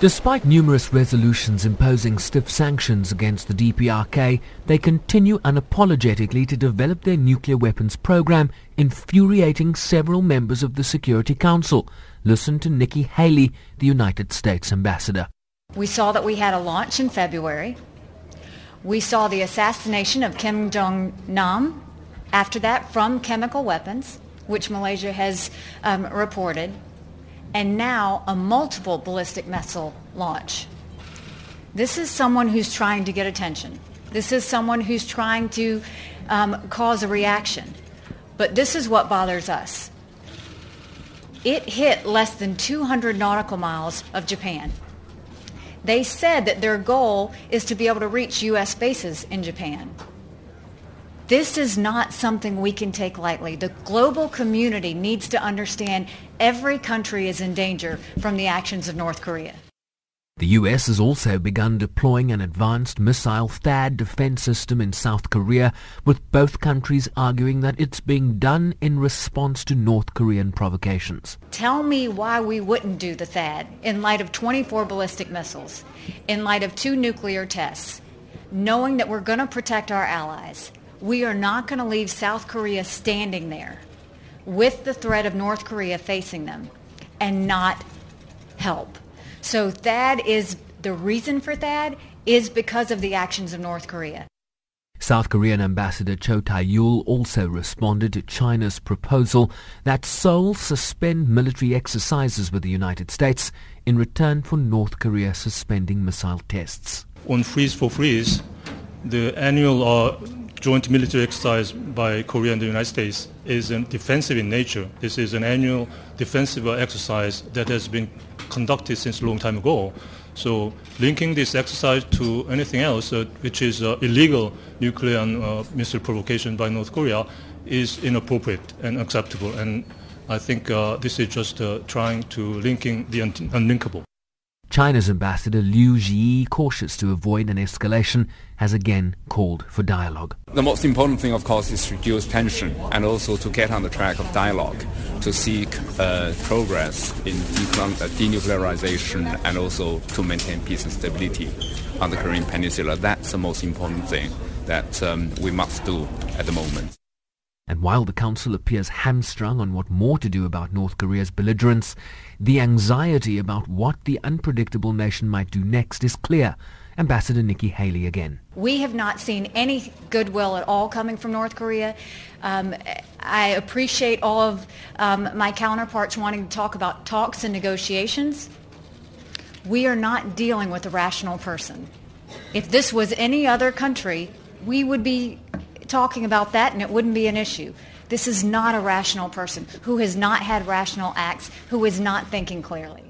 Despite numerous resolutions imposing stiff sanctions against the DPRK, they continue unapologetically to develop their nuclear weapons program, infuriating several members of the Security Council. Listen to Nikki Haley, the United States ambassador. We saw that we had a launch in February. We saw the assassination of Kim Jong-nam after that from chemical weapons, which Malaysia has um, reported and now a multiple ballistic missile launch. This is someone who's trying to get attention. This is someone who's trying to um, cause a reaction. But this is what bothers us. It hit less than 200 nautical miles of Japan. They said that their goal is to be able to reach U.S. bases in Japan. This is not something we can take lightly. The global community needs to understand every country is in danger from the actions of North Korea. The US has also begun deploying an advanced missile THAAD defense system in South Korea, with both countries arguing that it's being done in response to North Korean provocations. Tell me why we wouldn't do the THAAD in light of 24 ballistic missiles, in light of two nuclear tests, knowing that we're going to protect our allies we are not going to leave South Korea standing there with the threat of North Korea facing them and not help. So that is the reason for that is because of the actions of North Korea. South Korean Ambassador Cho Tae-yul also responded to China's proposal that Seoul suspend military exercises with the United States in return for North Korea suspending missile tests. On freeze for freeze, the annual uh, joint military exercise by Korea and the United States is defensive in nature. This is an annual defensive exercise that has been conducted since a long time ago. So linking this exercise to anything else, uh, which is uh, illegal nuclear and uh, missile provocation by North Korea, is inappropriate and acceptable. And I think uh, this is just uh, trying to linking the un- unlinkable. China's ambassador Liu Jieyi, cautious to avoid an escalation, has again called for dialogue. The most important thing, of course, is to reduce tension and also to get on the track of dialogue to seek uh, progress in uh, denuclearization and also to maintain peace and stability on the Korean Peninsula. That's the most important thing that um, we must do at the moment. And while the Council appears hamstrung on what more to do about North Korea's belligerence, the anxiety about what the unpredictable nation might do next is clear. Ambassador Nikki Haley again. We have not seen any goodwill at all coming from North Korea. Um, I appreciate all of um, my counterparts wanting to talk about talks and negotiations. We are not dealing with a rational person. If this was any other country, we would be talking about that and it wouldn't be an issue. This is not a rational person who has not had rational acts, who is not thinking clearly.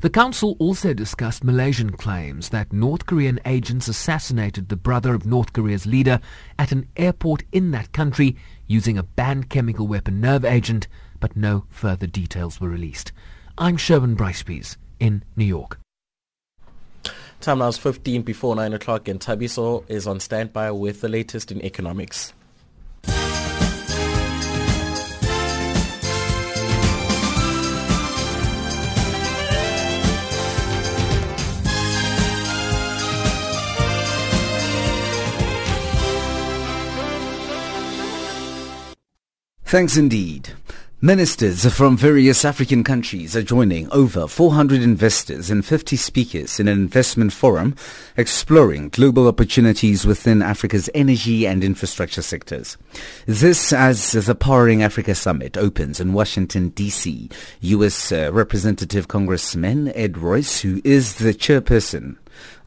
The council also discussed Malaysian claims that North Korean agents assassinated the brother of North Korea's leader at an airport in that country using a banned chemical weapon nerve agent, but no further details were released. I'm Sherwin Bryce-Pease in New York. Time now is 15 before 9 o'clock and Tabiso is on standby with the latest in economics. Thanks indeed. Ministers from various African countries are joining over 400 investors and 50 speakers in an investment forum exploring global opportunities within Africa's energy and infrastructure sectors. This as the Powering Africa Summit opens in Washington, D.C. U.S. Uh, Representative Congressman Ed Royce, who is the chairperson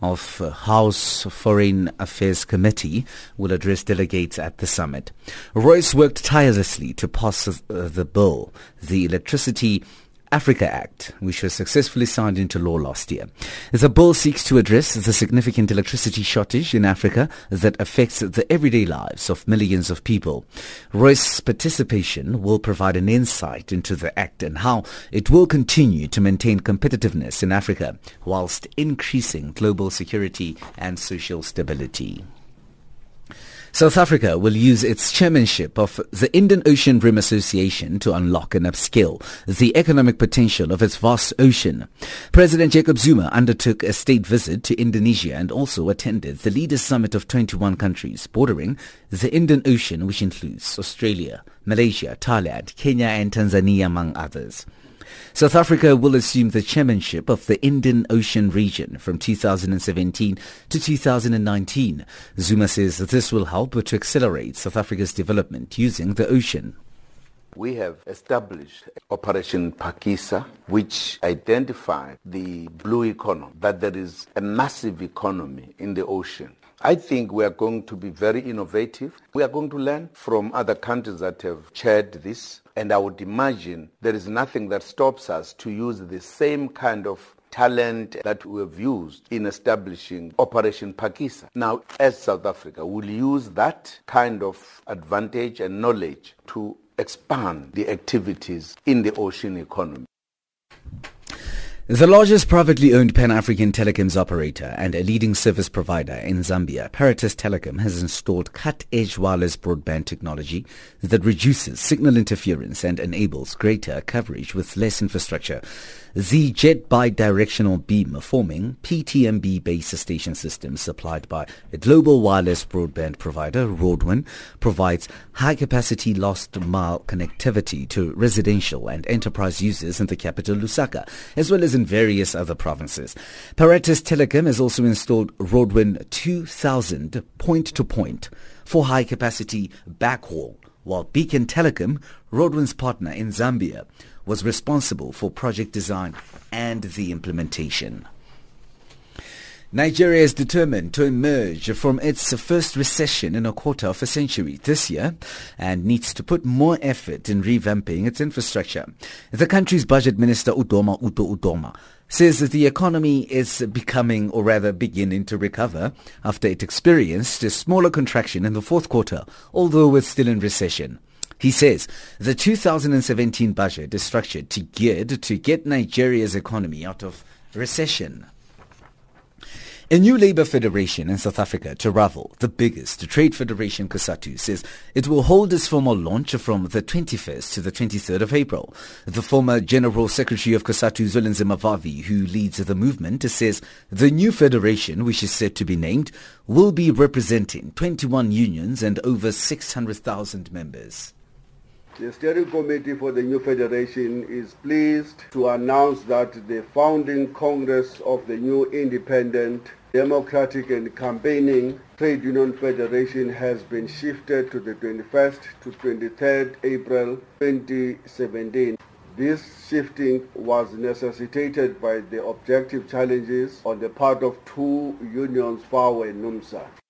of House Foreign Affairs Committee will address delegates at the summit. Royce worked tirelessly to pass uh, the bill, the Electricity Africa Act, which was successfully signed into law last year. The bill seeks to address the significant electricity shortage in Africa that affects the everyday lives of millions of people. Royce's participation will provide an insight into the act and how it will continue to maintain competitiveness in Africa whilst increasing global security and social stability. South Africa will use its chairmanship of the Indian Ocean Rim Association to unlock and upskill the economic potential of its vast ocean. President Jacob Zuma undertook a state visit to Indonesia and also attended the Leaders Summit of 21 countries bordering the Indian Ocean, which includes Australia, Malaysia, Thailand, Kenya and Tanzania, among others. South Africa will assume the chairmanship of the Indian Ocean region from 2017 to 2019. Zuma says that this will help to accelerate South Africa's development using the ocean. We have established Operation Pakisa, which identified the blue economy, that there is a massive economy in the ocean. I think we are going to be very innovative. We are going to learn from other countries that have chaired this. And I would imagine there is nothing that stops us to use the same kind of talent that we have used in establishing Operation Pakisa. Now, as South Africa, we'll use that kind of advantage and knowledge to expand the activities in the ocean economy. The largest privately owned Pan-African telecoms operator and a leading service provider in Zambia, Paratus Telecom, has installed cut-edge wireless broadband technology that reduces signal interference and enables greater coverage with less infrastructure. The jet bidirectional beam forming PTMB base station system supplied by a global wireless broadband provider, Broadwin, provides high-capacity last-mile connectivity to residential and enterprise users in the capital Lusaka, as well as in various other provinces. Paratus Telecom has also installed Broadwin 2000 point-to-point for high-capacity backhaul, while Beacon Telecom, Broadwin's partner in Zambia, was responsible for project design and the implementation. Nigeria is determined to emerge from its first recession in a quarter of a century this year and needs to put more effort in revamping its infrastructure. The country's budget minister Udoma Udo Udoma says that the economy is becoming, or rather beginning to recover after it experienced a smaller contraction in the fourth quarter, although it's still in recession. He says the 2017 budget is structured to geared to get Nigeria's economy out of recession. A new labor federation in South Africa, to Taravel, the biggest trade federation COSATU, says it will hold its formal launch from the 21st to the 23rd of April. The former General Secretary of COSATU, Zwelinzima Vavi, who leads the movement, says the new federation, which is said to be named, will be representing 21 unions and over 600,000 members. The steering committee for the new federation is pleased to announce that the founding congress of the new independent Democratic and Campaigning Trade Union Federation has been shifted to the 21st to 23rd April 2017. This shifting was necessitated by the objective challenges on the part of two unions, FAO and NUMSA.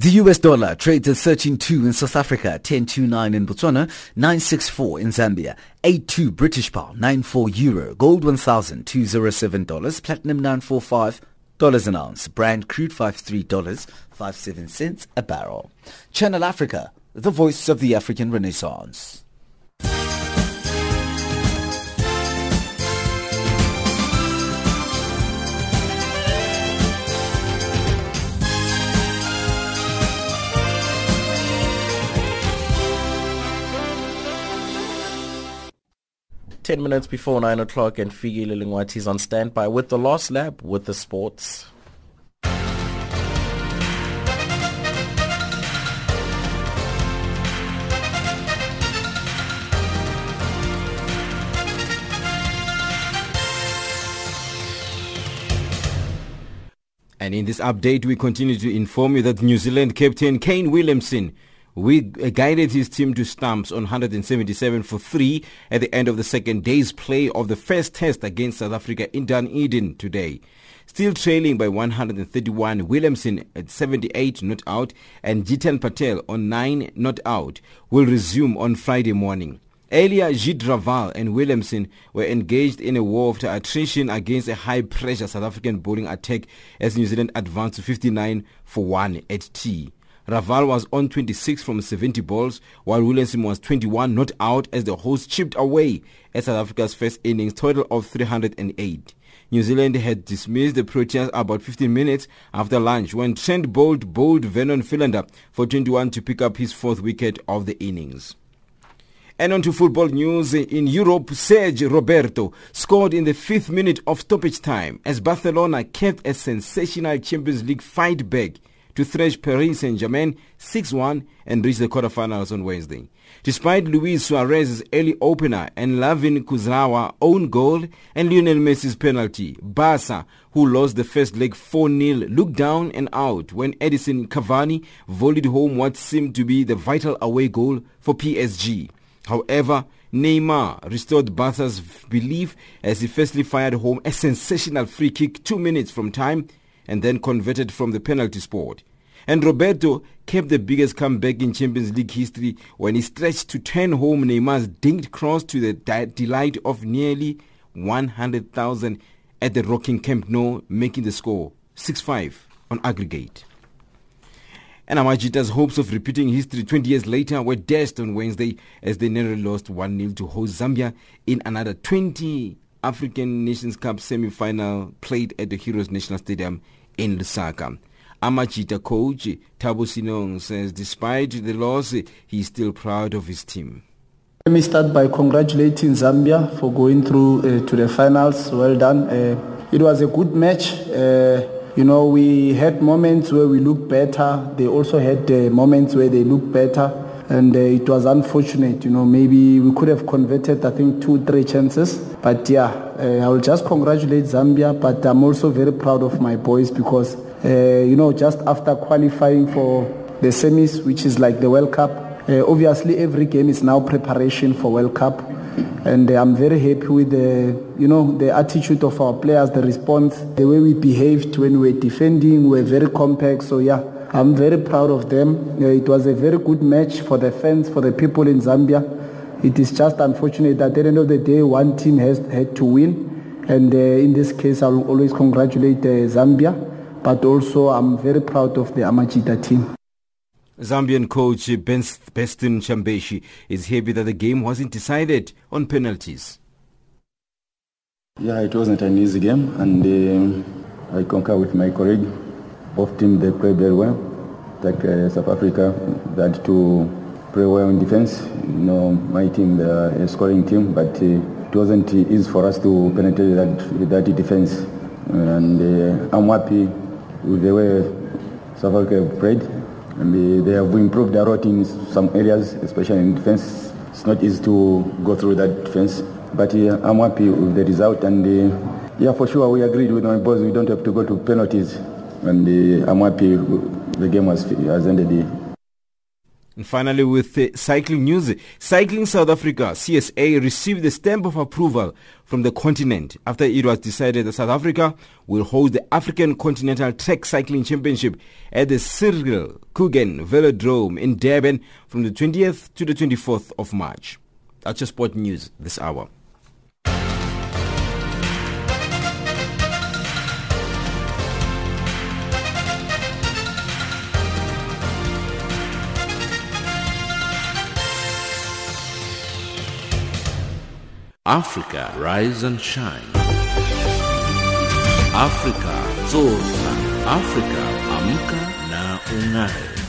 The US dollar trades at 13.2 in South Africa, 10.29 in Botswana, 9.64 in Zambia, 8.2 British pound, 9.4 euro, gold $1,207, platinum 945 dollars an ounce. Brent crude $53.57 a barrel. Channel Africa, the voice of the African Renaissance. Ten minutes before nine o'clock, and Figi Lilingwati is on standby with the Lost Lab with the sports. And in this update, we continue to inform you that New Zealand captain Kane Williamson we guided his team to stumps on 177 for 3 at the end of the second day's play of the first test against South Africa in Dunedin today. Still trailing by 131, Williamson at 78 not out and Jeetan Patel on 9 not out will resume on Friday morning. Earlier, Gilles and Williamson were engaged in a war of attrition against a high-pressure South African bowling attack as New Zealand advanced to 59 for 1 at tea. Raval was on 26 from 70 balls, while Williamson was 21 not out as the hosts chipped away at South Africa's first innings total of 308. New Zealand had dismissed the Proteas about 15 minutes after lunch when Trent Boult bowled Vernon Philander for 21 to pick up his fourth wicket of the innings. And on to football news. In Europe, Sergi Roberto scored in the fifth minute of stoppage time as Barcelona kept a sensational Champions League fight back to thrash Paris Saint-Germain 6-1 and reach the quarterfinals on Wednesday. Despite Luis Suarez's early opener and Layvin Kurzawa own goal and Lionel Messi's penalty, Barca, who lost the first leg 4-0, looked down and out when Edinson Cavani volleyed home what seemed to be the vital away goal for PSG. However, Neymar restored Barca's belief as he firstly fired home a sensational free kick two minutes from time and then converted from the penalty spot. And Roberto kept the biggest comeback in Champions League history when he stretched to turn home Neymar's dinked cross to the delight of nearly 100,000 at the rocking Camp Nou, making the score 6-5 on aggregate. And Amajita's hopes of repeating history 20 years later were dashed on Wednesday as they narrowly lost 1-0 to host Zambia in another 20 African Nations Cup semi-final played at the Heroes National Stadium in Lusaka. Amajita coach Thabo Senong says despite the loss, he is still proud of his team. Let me start by congratulating Zambia for going through uh, to the finals. Well done. Uh, it was a good match. Uh, you know, we had moments where we looked better. They also had uh, moments where they looked better. And uh, it was unfortunate, you know, maybe we could have converted, I think, two, three chances. But yeah, uh, I will just congratulate Zambia, but I'm also very proud of my boys because, uh, you know, just after qualifying for the semis, which is like the World Cup, uh, obviously every game is now preparation for World Cup. And uh, I'm very happy with the, you know, the attitude of our players, the response, the way we behaved when we were defending, we were very compact. So yeah, I'm very proud of them. Uh, it was a very good match for the fans, for the people in Zambia. It is just unfortunate that at the end of the day, one team has had to win. And uh, in this case, I will always congratulate uh, Zambia, but also I'm very proud of the Amajita team. Zambian coach Beston Chambeshi is happy that the game wasn't decided on penalties. Yeah, it wasn't an easy game, and uh, I concur with my colleague. Both teams they played very well. Like uh, South Africa, they had to play well in defense. You know, my team, they are a scoring team, but uh, it wasn't easy for us to penetrate that that defense. And uh, I'm happy with the way South Africa played and they have improved a lot in some areas, especially in defense. It's not easy to go through that defense, but uh, I'm happy with the result. And uh, yeah, for sure, we agreed with my boys. We don't have to go to penalties, and uh, I'm happy the game has, has ended. And finally, with uh, cycling news, Cycling South Africa (CSA) received the stamp of approval from the continent after it was decided that South Africa will host the African Continental Track Cycling Championship at the Cyril Geoghegan Velodrome in Durban from the 20th to the 24th of March. That's your sport news this hour. Africa, rise and shine. Afrika zorka. Afrika amka na ungae.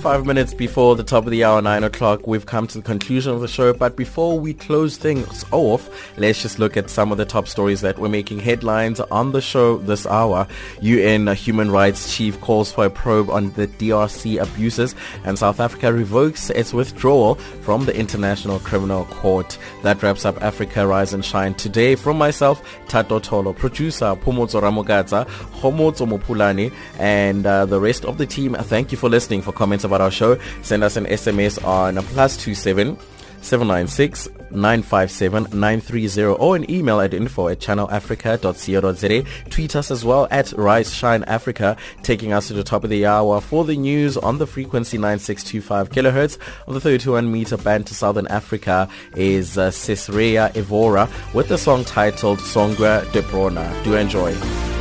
Five minutes before the top of the hour, nine o'clock, we've come to the conclusion of the show. But before we close things off, let's just look at some of the top stories that were making headlines on the show this hour. UN Human Rights Chief calls for a probe on the DRC abuses, and South Africa revokes its withdrawal from the International Criminal Court. That wraps up Africa Rise and Shine today. From myself, Tato Tolo, producer Pomozo Ramogadza, Homozo Mopulani, and uh, the rest of the team, thank you for listening. For comments about our show, send us an SMS on plus two seven seven nine six nine five seven nine three zero or an email at info at channelafrica.co.za. Tweet us as well at Rise Shine Africa, taking us to the top of the hour for the news on the frequency 9625 kilohertz on the 31 meter band to Southern Africa is uh, Cesária Évora with the song titled Songwa de Brona. Do enjoy.